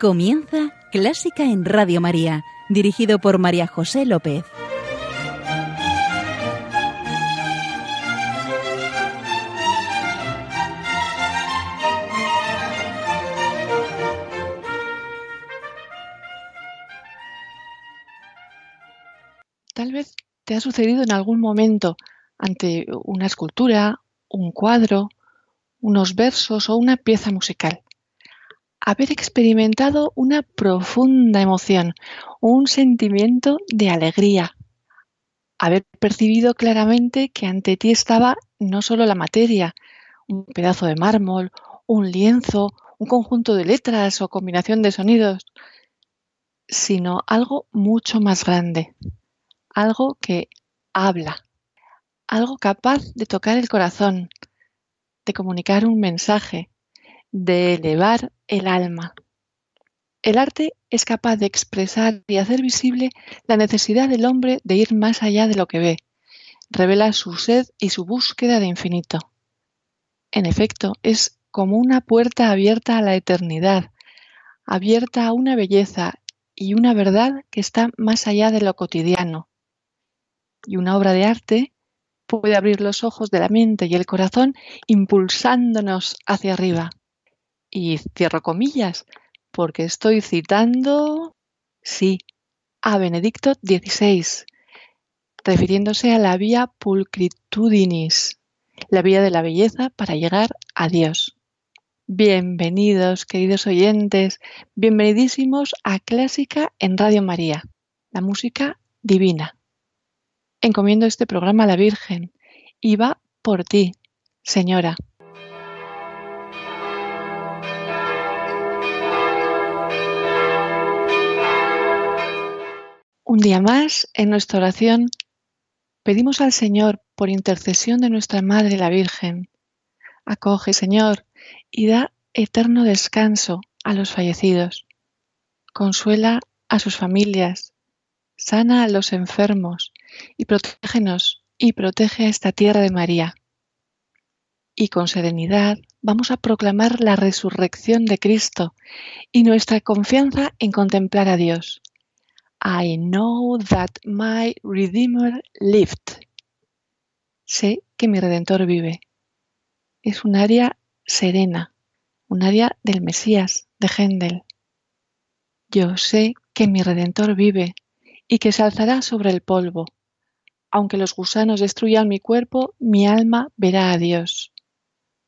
Comienza Clásica en Radio María, dirigido por María José López. Tal vez te ha sucedido en algún momento ante una escultura, un cuadro, unos versos o una pieza musical haber experimentado una profunda emoción, un sentimiento de alegría, haber percibido claramente que ante ti estaba no solo la materia, un pedazo de mármol, un lienzo, un conjunto de letras o combinación de sonidos, sino algo mucho más grande, algo que habla, algo capaz de tocar el corazón, de comunicar un mensaje, de elevar el alma. El arte es capaz de expresar y hacer visible la necesidad del hombre de ir más allá de lo que ve. Revela su sed y su búsqueda de infinito. En efecto, es como una puerta abierta a la eternidad, abierta a una belleza y una verdad que está más allá de lo cotidiano. Y una obra de arte puede abrir los ojos de la mente y el corazón impulsándonos hacia arriba. Y cierro comillas, porque estoy citando, sí, a Benedicto XVI, refiriéndose a la vía pulcritudinis, la vía de la belleza para llegar a Dios. Bienvenidos, queridos oyentes, bienvenidísimos a Clásica en Radio María, la música divina. Encomiendo este programa a la Virgen y va por ti, Señora. Un día más, en nuestra oración, pedimos al Señor, por intercesión de nuestra Madre la Virgen, acoge, Señor, y da eterno descanso a los fallecidos. Consuela a sus familias, sana a los enfermos y protégenos y protege a esta tierra de María. Y con serenidad vamos a proclamar la resurrección de Cristo y nuestra confianza en contemplar a Dios I know that my Redeemer lived. Sé que mi Redentor vive. Es un área serena, un área del Mesías, de Händel. Yo sé que mi Redentor vive y que se alzará sobre el polvo. Aunque los gusanos destruyan mi cuerpo, mi alma verá a Dios.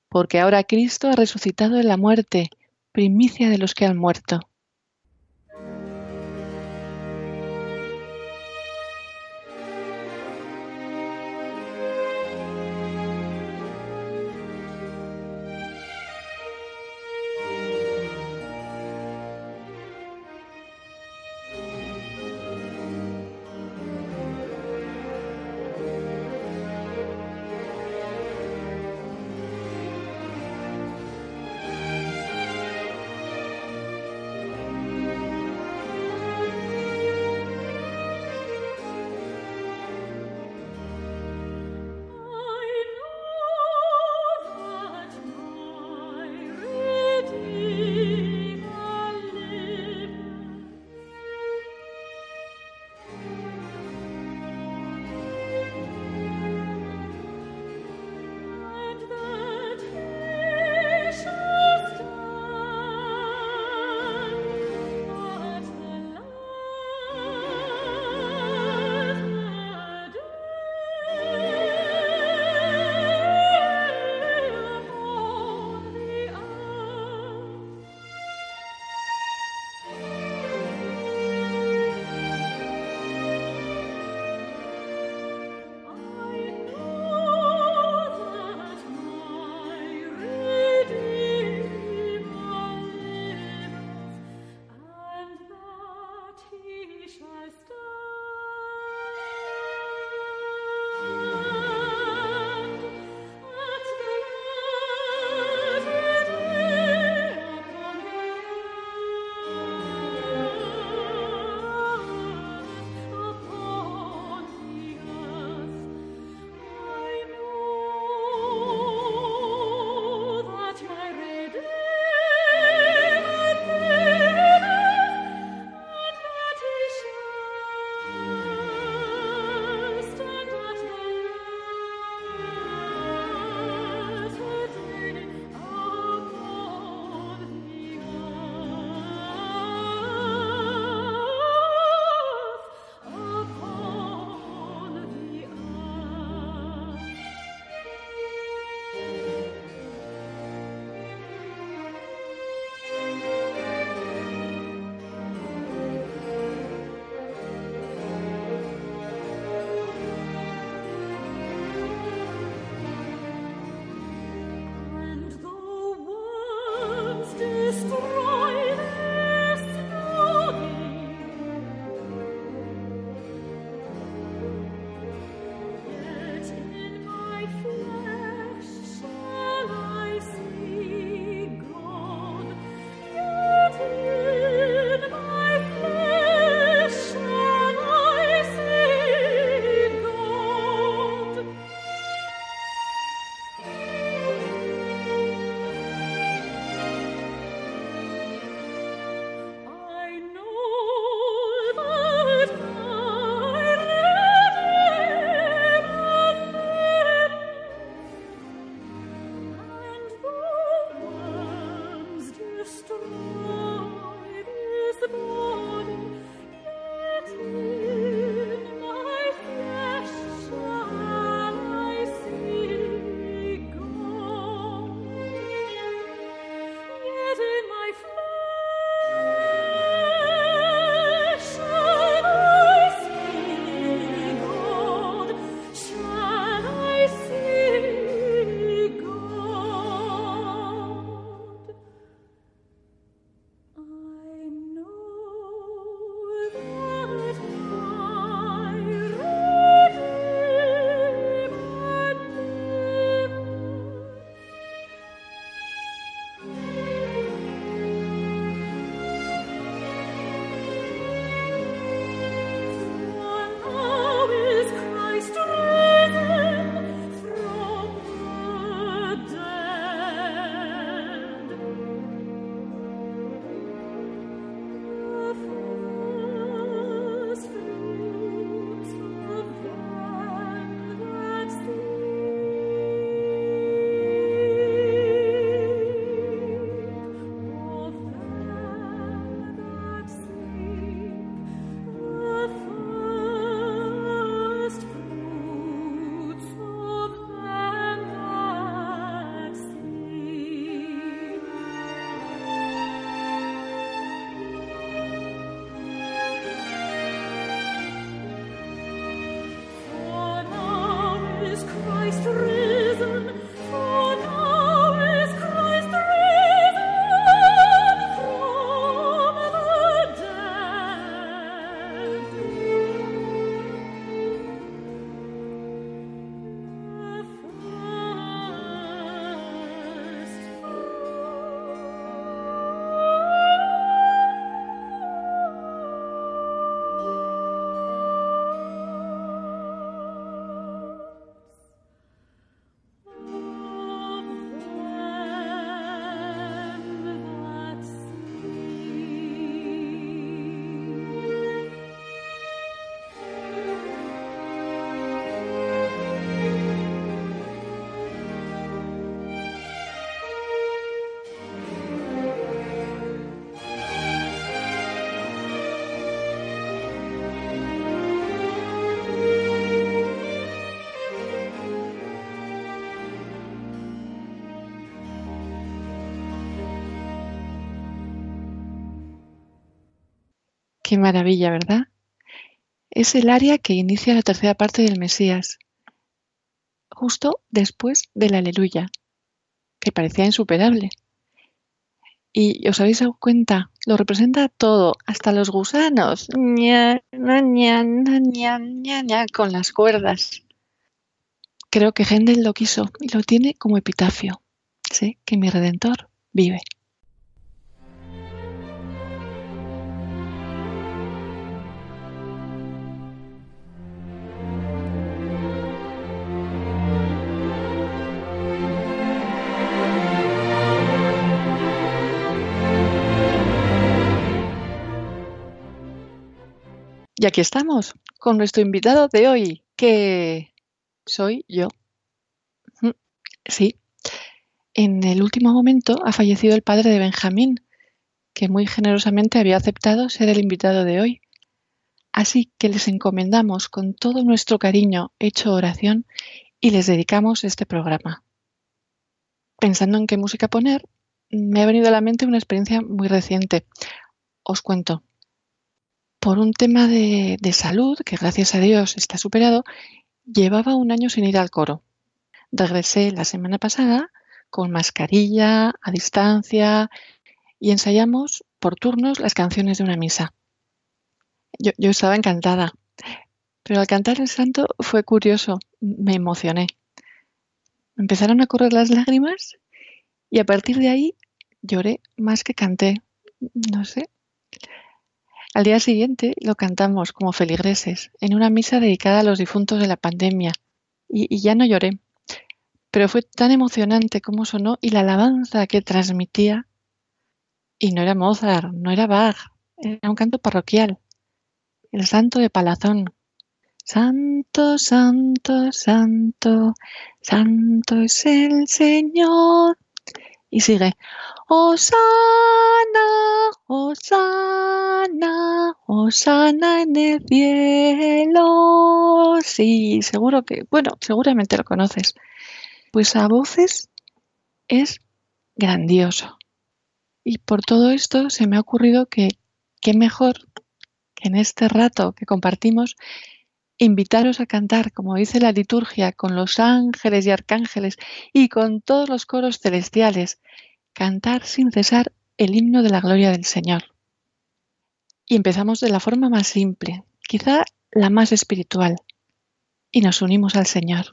Porque ahora Cristo ha resucitado en la muerte, primicia de los que han muerto. Qué maravilla, ¿verdad? Es el área que inicia la tercera parte del Mesías, justo después del aleluya, que parecía insuperable. Y os habéis dado cuenta, lo representa todo, hasta los gusanos, con las cuerdas. Creo que Händel lo quiso y lo tiene como epitafio. Sé que mi redentor vive. Y aquí estamos con nuestro invitado de hoy, que soy yo. Sí, en el último momento ha fallecido el padre de Benjamín, que muy generosamente había aceptado ser el invitado de hoy. Así que les encomendamos con todo nuestro cariño hecho oración y les dedicamos este programa. Pensando en qué música poner, me ha venido a la mente una experiencia muy reciente. Os cuento por un tema de, salud, que gracias a Dios está superado, llevaba un año sin ir al coro. Regresé la semana pasada con mascarilla, a distancia, y ensayamos por turnos las canciones de una misa. Yo, yo, estaba encantada, pero al cantar el santo fue curioso, me emocioné. Empezaron a correr las lágrimas y a partir de ahí lloré más que canté. No sé, al día siguiente lo cantamos como feligreses en una misa dedicada a los difuntos de la pandemia y, ya no lloré. Pero fue tan emocionante como sonó y la alabanza que transmitía. Y no era Mozart, no era Bach, era un canto parroquial, el santo de Palazón. Santo, santo, santo, santo es el Señor. Y sigue, Osana, Osana, Osana en el cielo. Sí, seguro que, bueno, seguramente lo conoces. Pues a voces es grandioso. Y por todo esto se me ha ocurrido que qué mejor que en este rato que compartimos invitaros a cantar, como dice la liturgia, con los ángeles y arcángeles y con todos los coros celestiales cantar sin cesar el himno de la gloria del Señor. Y empezamos de la forma más simple, quizá la más espiritual, y nos unimos al Señor.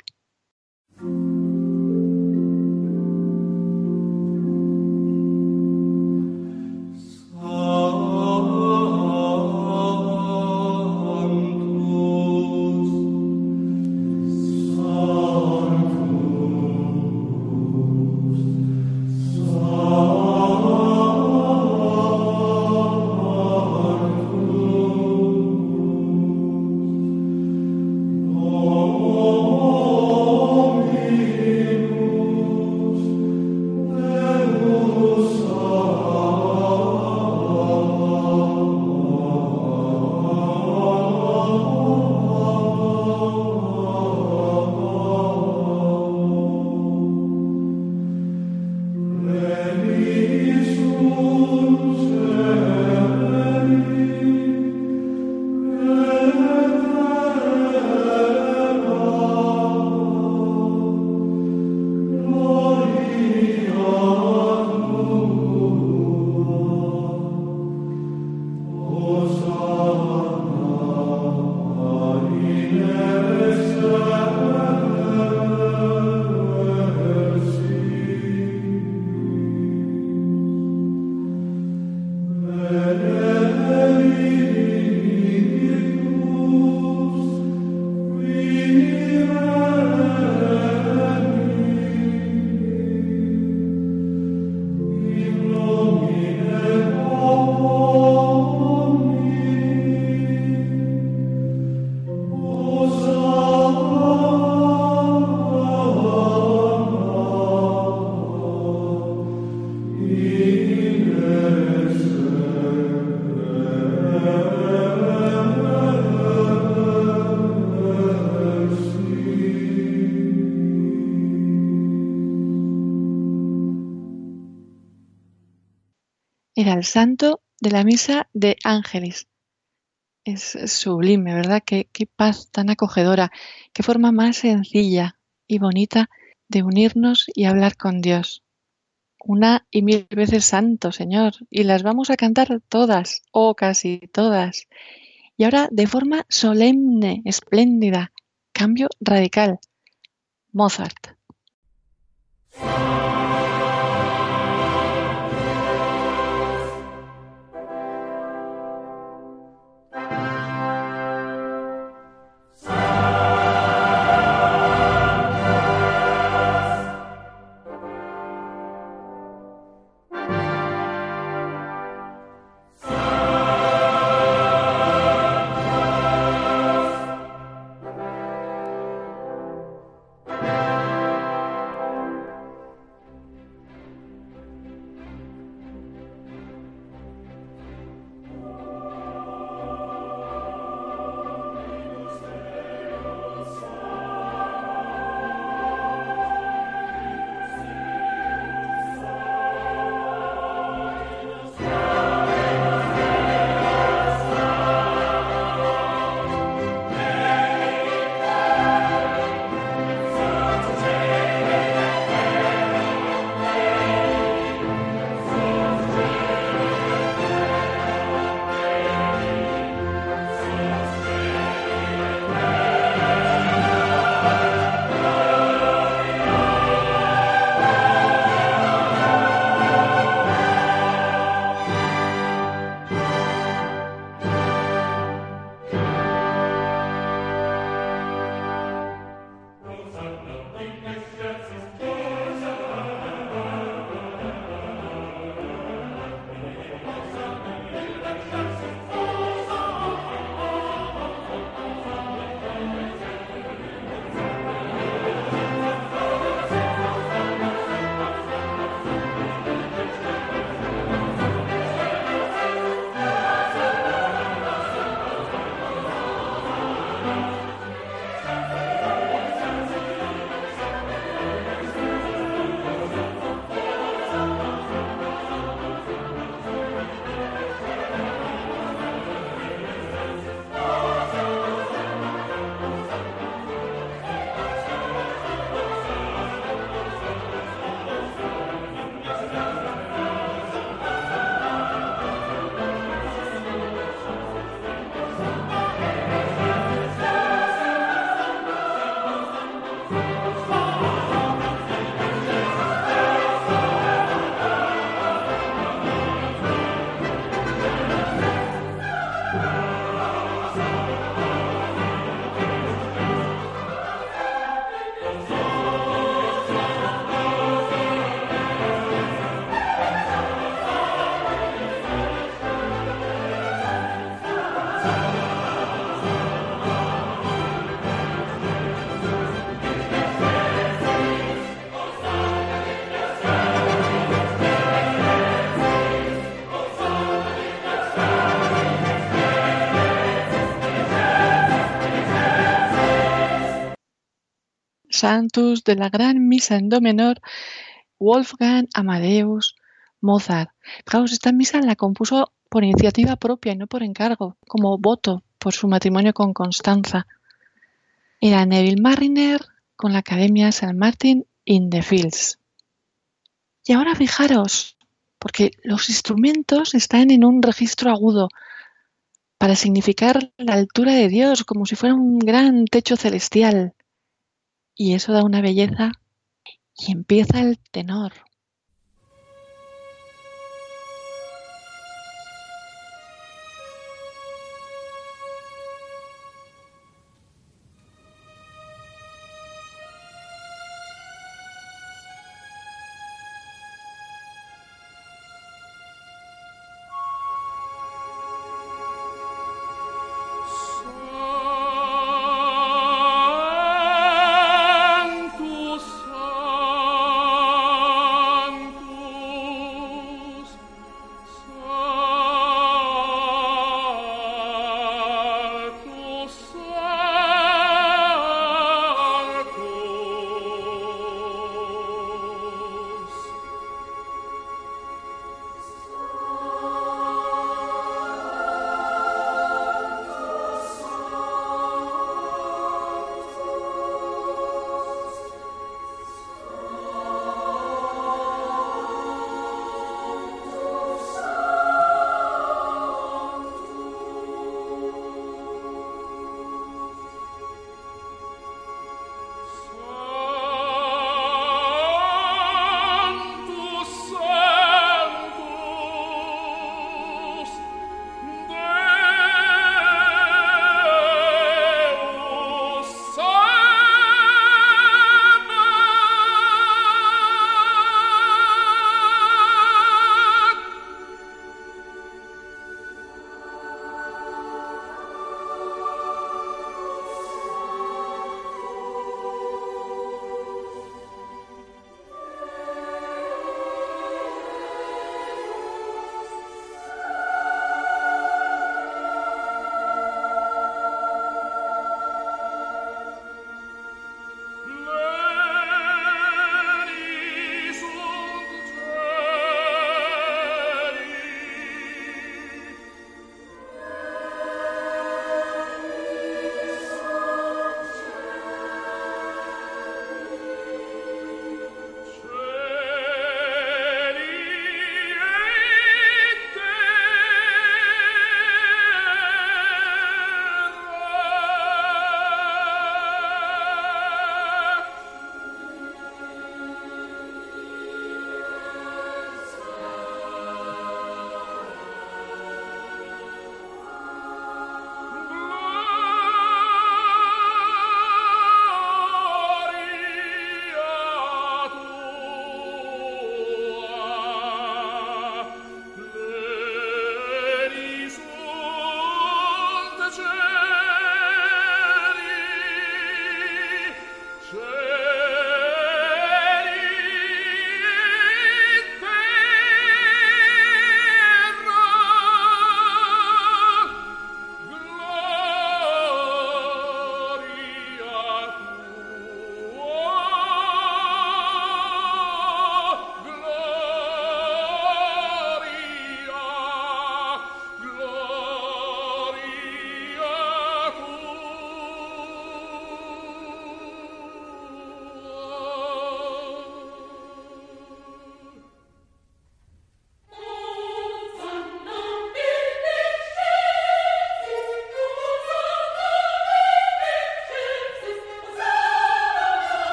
Era el santo de la misa de Ángeles, Es, sublime, ¿verdad? Qué, qué paz tan acogedora, qué forma más sencilla y bonita de unirnos y hablar con Dios. Una y mil veces santo, Señor, y las vamos a cantar todas, o casi todas. Y ahora, de forma solemne, espléndida, cambio radical. Mozart. Santus de la Gran Misa en Do menor, Wolfgang Amadeus Mozart. Fijaos, esta misa la compuso por iniciativa propia y no por encargo, como voto por su matrimonio con Constanza. Era Neville Mariner con la Academia St. Martin in the Fields. Y ahora fijaros, porque los instrumentos están en un registro agudo para significar la altura de Dios, como si fuera un gran techo celestial y eso da una belleza y empieza el tenor.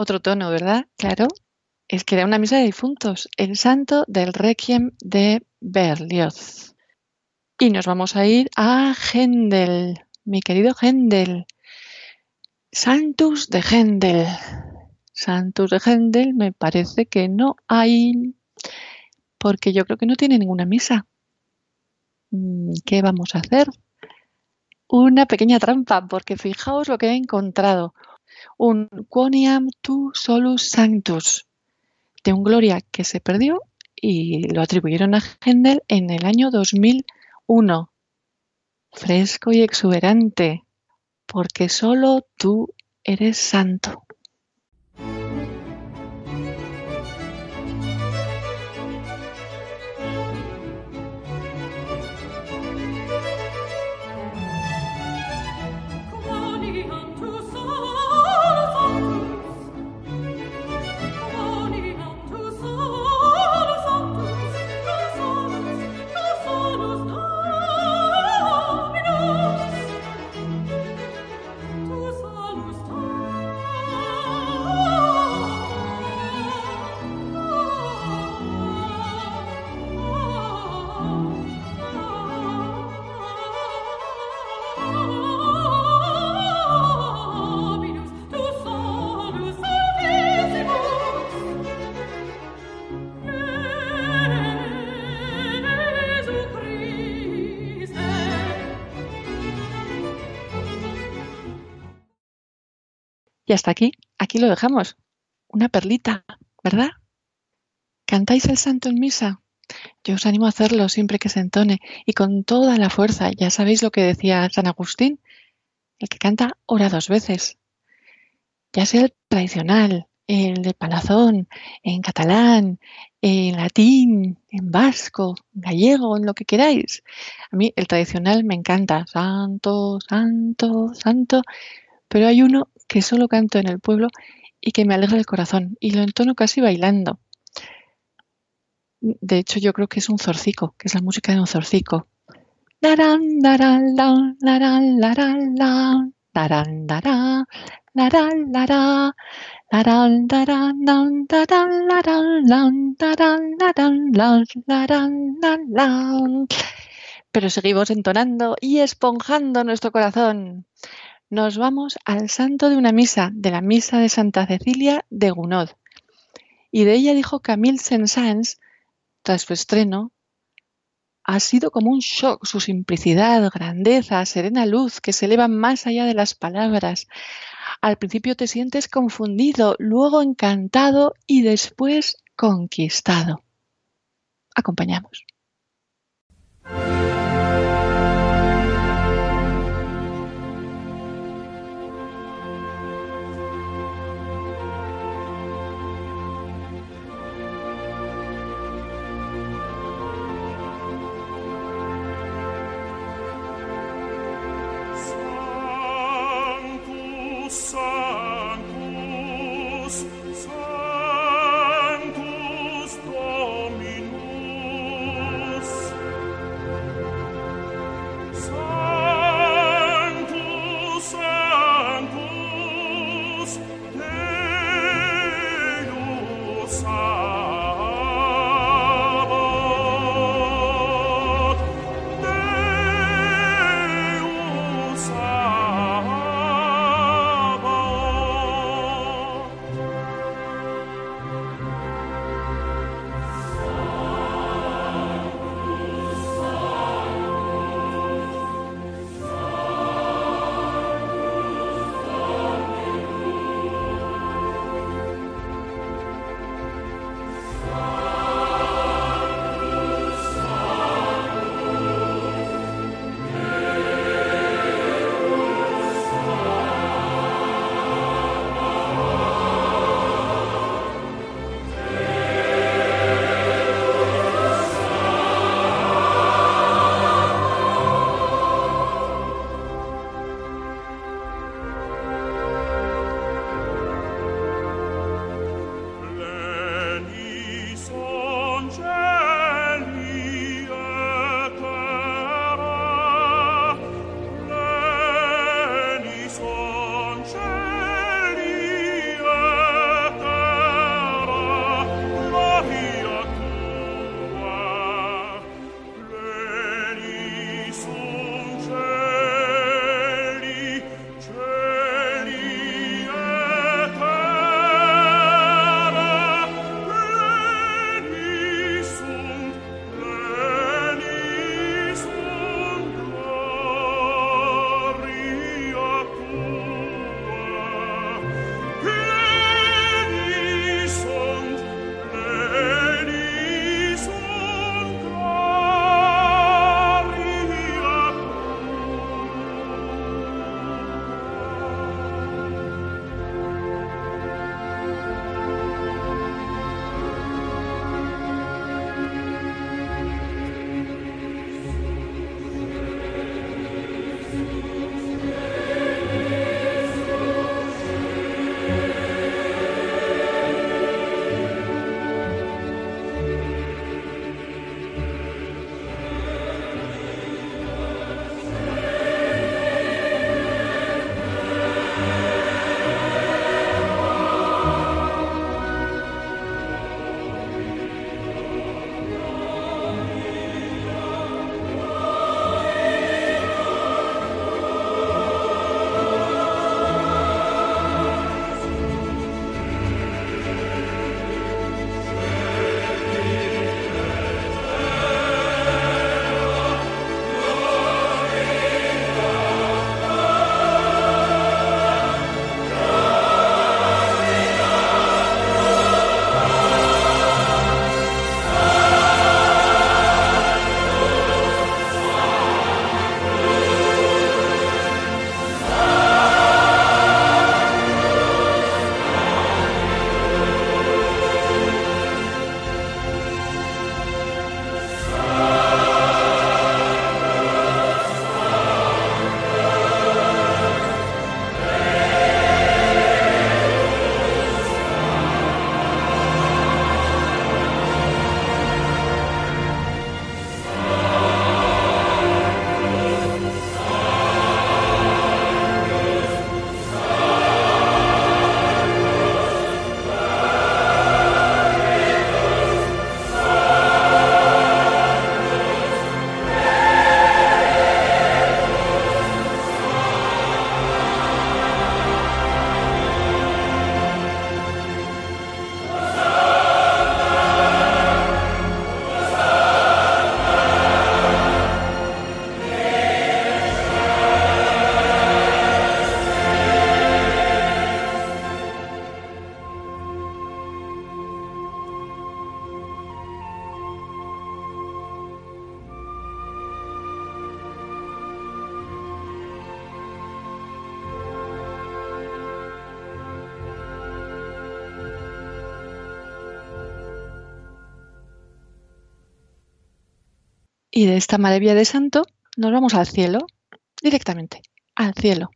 Otro tono, ¿verdad? Claro, es que era una misa de difuntos, el santo del Requiem de Berlioz. Y nos vamos a ir a Händel, mi querido Händel. Santus de Händel. Santus de Händel me parece que no hay, porque yo creo que no tiene ninguna misa. Mm, ¿Qué vamos a hacer? Una pequeña trampa, porque fijaos lo que he encontrado. Un Quoniam tu solus sanctus, de un Gloria que se perdió y lo atribuyeron a Händel en el año 2001. Fresco y exuberante, porque solo tú eres santo. Y hasta aquí, aquí lo dejamos. Una perlita, ¿verdad? ¿Cantáis el santo en misa? Yo os animo a hacerlo siempre que se entone y con toda la fuerza. Ya sabéis lo que decía San Agustín, el que canta ora dos veces. Ya sea el tradicional, el de palazón, en catalán, en latín, en vasco, en gallego, en lo que queráis. A mí el tradicional me encanta. Santo, santo, santo. Pero hay uno que solo canto en el pueblo y que me alegra el corazón y lo entono casi bailando. De hecho, yo creo que es un zorcico, que es la música de un zorcico. Pero seguimos entonando y esponjando nuestro corazón nos vamos al santo de una misa, de la misa de Santa Cecilia de Gounod. Y de ella dijo Camille Saint-Saëns, tras su estreno, ha sido como un shock su simplicidad, grandeza, serena luz que se eleva más allá de las palabras. Al principio te sientes confundido, luego encantado y después conquistado. Acompañamos. Y de esta maravilla de santo nos vamos al cielo, directamente, al cielo.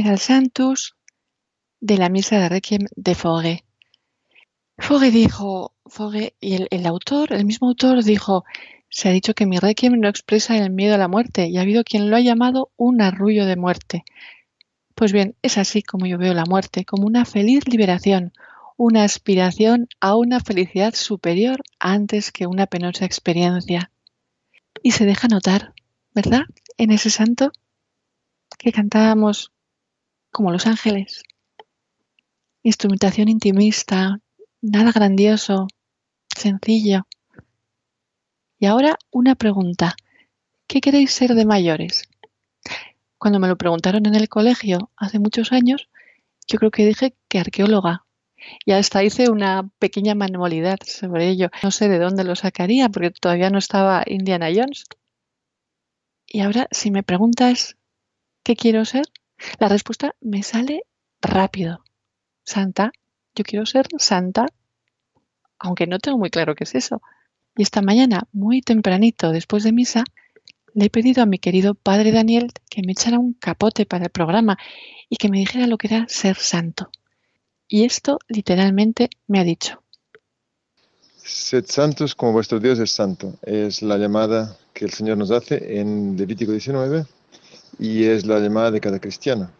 Era el Santus de la misa de Requiem de dijo, Fogge, y el, el, autor, el mismo autor dijo, se ha dicho que mi Requiem no expresa el miedo a la muerte y ha habido quien lo ha llamado un arrullo de muerte. Pues bien, es así como yo veo la muerte, como una feliz liberación, una aspiración a una felicidad superior antes que una penosa experiencia. Y se deja notar, ¿verdad? En ese santo que cantábamos como Los Ángeles. Instrumentación intimista, nada grandioso, sencillo. Y ahora una pregunta. ¿Qué queréis ser de mayores? Cuando me lo preguntaron en el colegio hace muchos años, yo creo que dije que arqueóloga. Y hasta hice una pequeña manualidad sobre ello. No sé de dónde lo sacaría porque todavía no estaba Indiana Jones. Y ahora, si me preguntas qué quiero ser, la respuesta me sale rápido. Santa, yo quiero ser santa, aunque no tengo muy claro qué es eso. Y esta mañana, muy tempranito, después de misa, le he pedido a mi querido padre Daniel que me echara un capote para el programa y que me dijera lo que era ser santo. Y esto literalmente me ha dicho. Sed santos como vuestro Dios es santo. Es la llamada que el Señor nos hace en Levítico 19 y es la llamada de cada cristiano,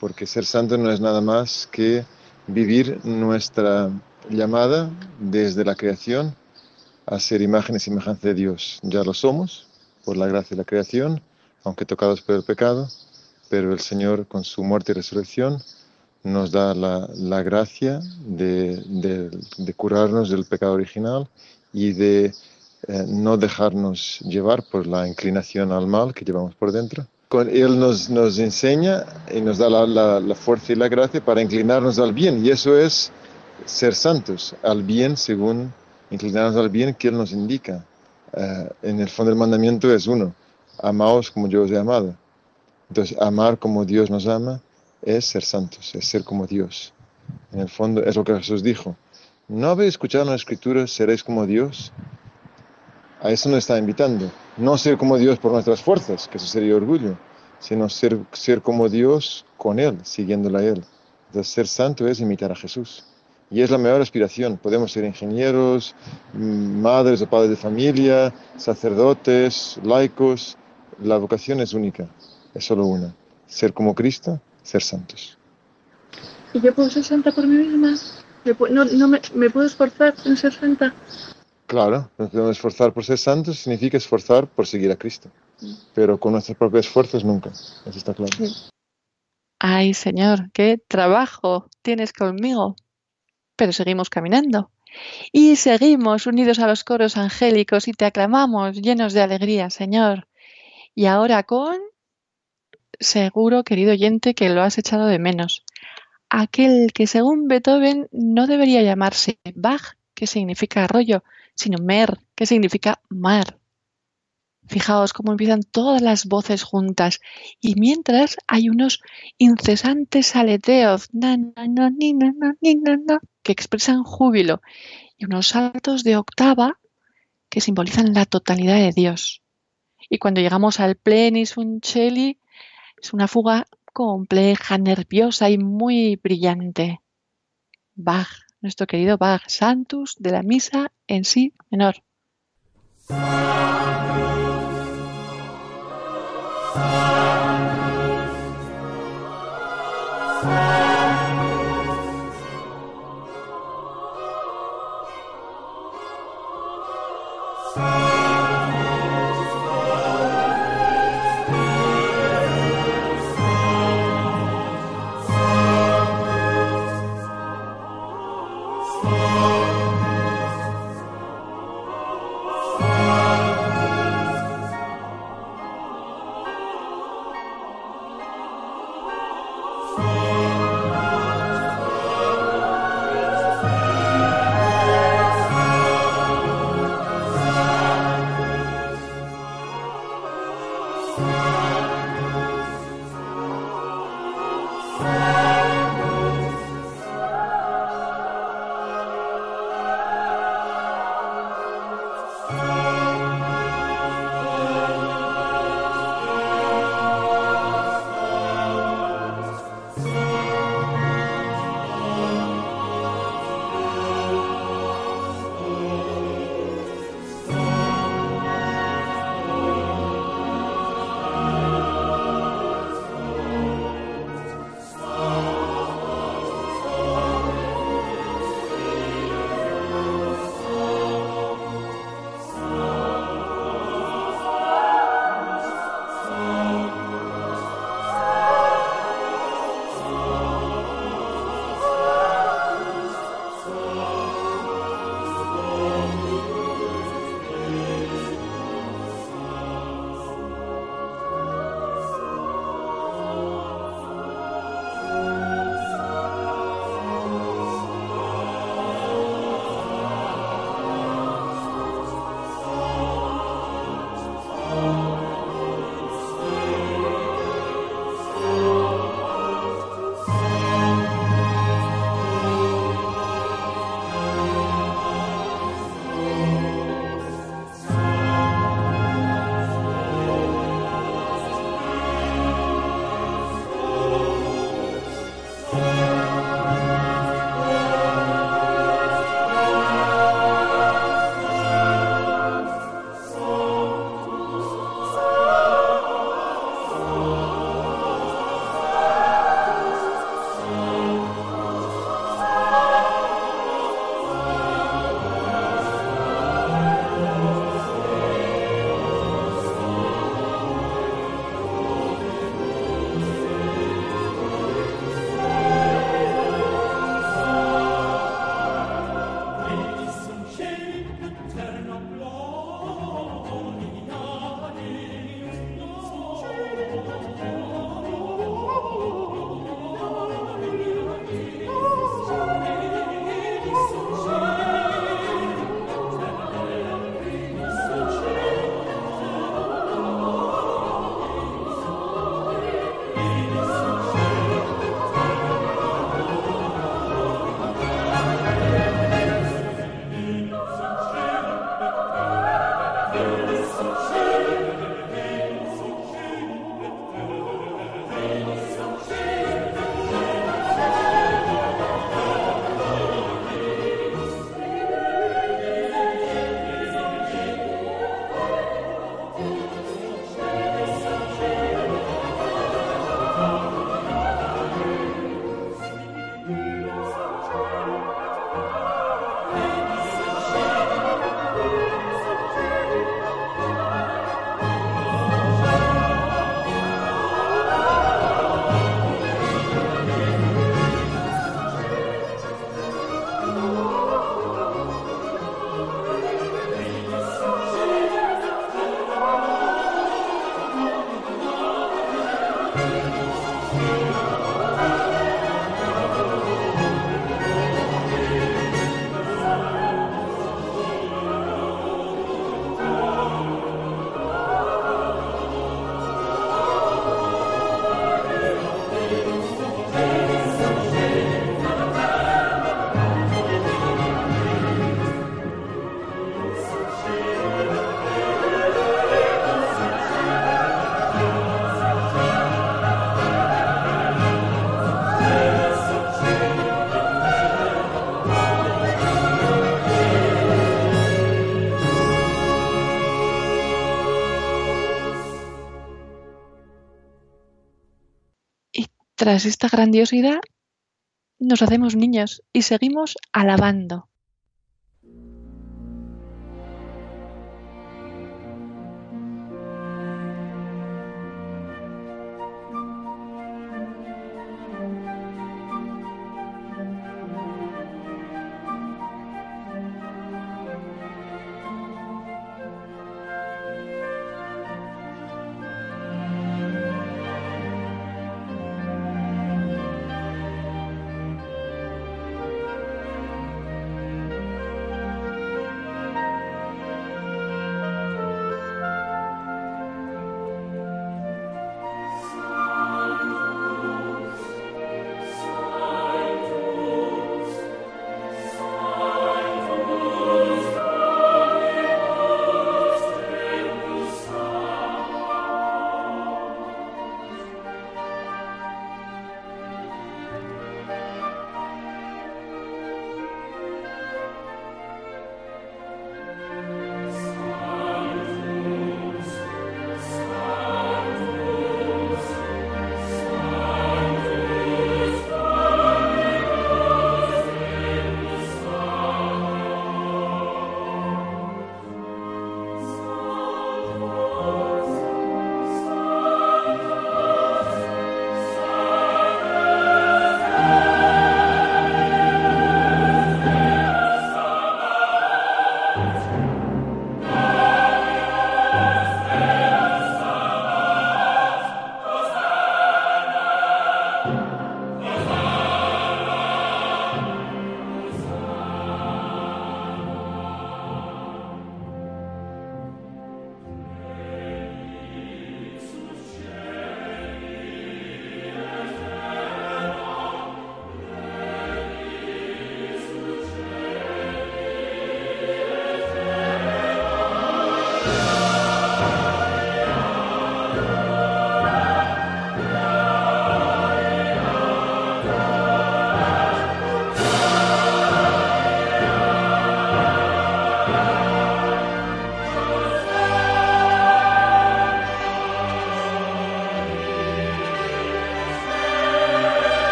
porque ser santo no es nada más que vivir nuestra llamada desde la creación a ser imágenes y semejanza de Dios. Ya lo somos por la gracia de la creación, aunque tocados por el pecado, pero el Señor con su muerte y resurrección nos da la, gracia de, curarnos del pecado original y de eh, no dejarnos llevar por la inclinación al mal que llevamos por dentro. Con él nos, nos enseña y nos da la, fuerza y la gracia para inclinarnos al bien y eso es ser santos, al bien según inclinarnos al bien que Él nos indica. Eh, en el fondo el mandamiento es uno, amaos como yo os he amado. Entonces, amar como Dios nos ama es ser santos, es ser como Dios. En el fondo es lo que Jesús dijo. ¿No habéis escuchado en la escritura, seréis como Dios? A eso nos está invitando. No ser como Dios por nuestras fuerzas, que eso sería orgullo, sino ser, ser como Dios con Él, siguiéndole a Él. Entonces, ser santo es imitar a Jesús. Y es la mejor aspiración. Podemos ser ingenieros, mm, madres o padres de familia, sacerdotes, laicos. La vocación es única, es solo una. Ser como Cristo ser santos. ¿Y yo puedo ser santa por mí misma? ¿No, no me, me, puedo esforzar en ser santa? Claro, nos podemos esforzar por ser santos significa esforzar por seguir a Cristo. Pero con nuestros propios esfuerzos nunca. Eso está claro. Ay, Señor, qué trabajo tienes conmigo. Pero seguimos caminando. Y seguimos unidos a los coros angélicos y te aclamamos llenos de alegría, Señor. Y ahora con seguro, querido oyente, que lo has echado de menos. Aquel que según Beethoven no debería llamarse Bach, que significa arroyo, sino Mer, que significa mar. Fijaos cómo empiezan todas las voces juntas y mientras hay unos incesantes aleteos que expresan júbilo y unos saltos de octava que simbolizan la totalidad de Dios. Y cuando llegamos al plenis uncelli es una fuga compleja, nerviosa y muy brillante. Bach, nuestro querido Bach, Santus de la Misa en sí menor. Tras esta grandiosidad, nos hacemos niños y seguimos alabando.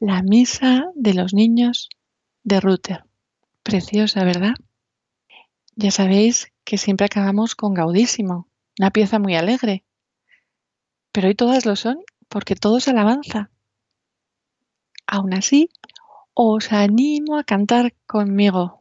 La misa de los niños de Ruther. Preciosa, ¿verdad? Ya sabéis que siempre acabamos con Gaudísimo, una pieza muy alegre. Pero hoy todas lo son porque todo es alabanza. Aún así, os animo a cantar conmigo.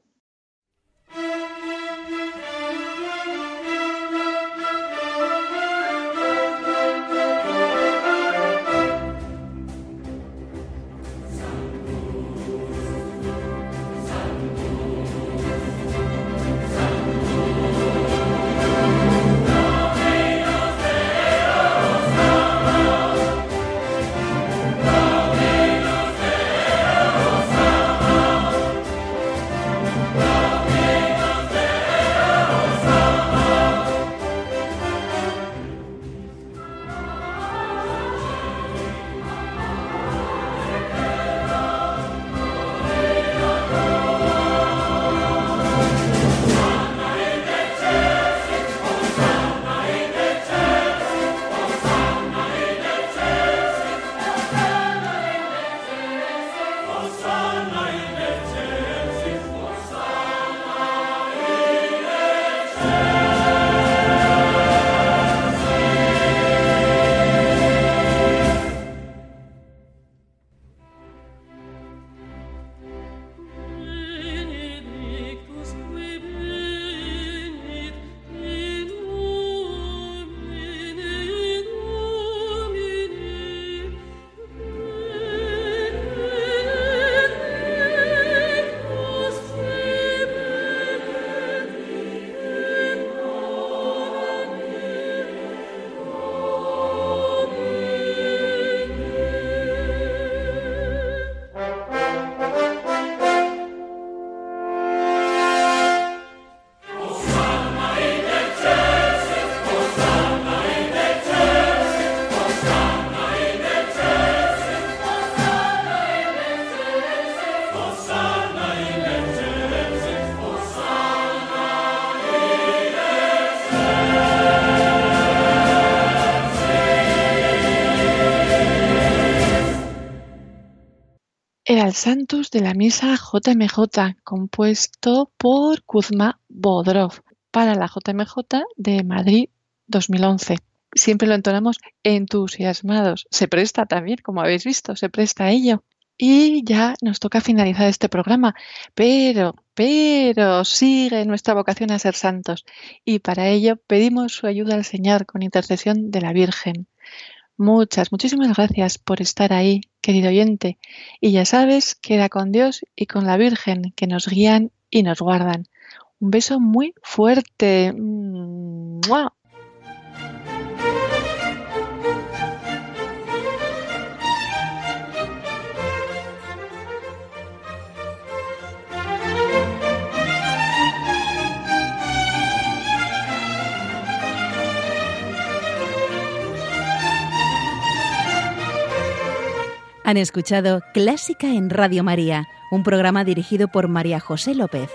Santos de la Misa JMJ, compuesto por Kuzma Bodrov para la JMJ de Madrid 2011. Siempre lo entonamos entusiasmados. Se presta también, como habéis visto, se presta a ello. Y ya nos toca finalizar este programa, pero, pero sigue nuestra vocación a ser santos y para ello pedimos su ayuda al Señor con intercesión de la Virgen. Muchas, muchísimas gracias por estar ahí, querido oyente. Y ya sabes, queda con Dios y con la Virgen, que nos guían y nos guardan. Un beso muy fuerte. Han escuchado Clásica en Radio María, un programa dirigido por María José López.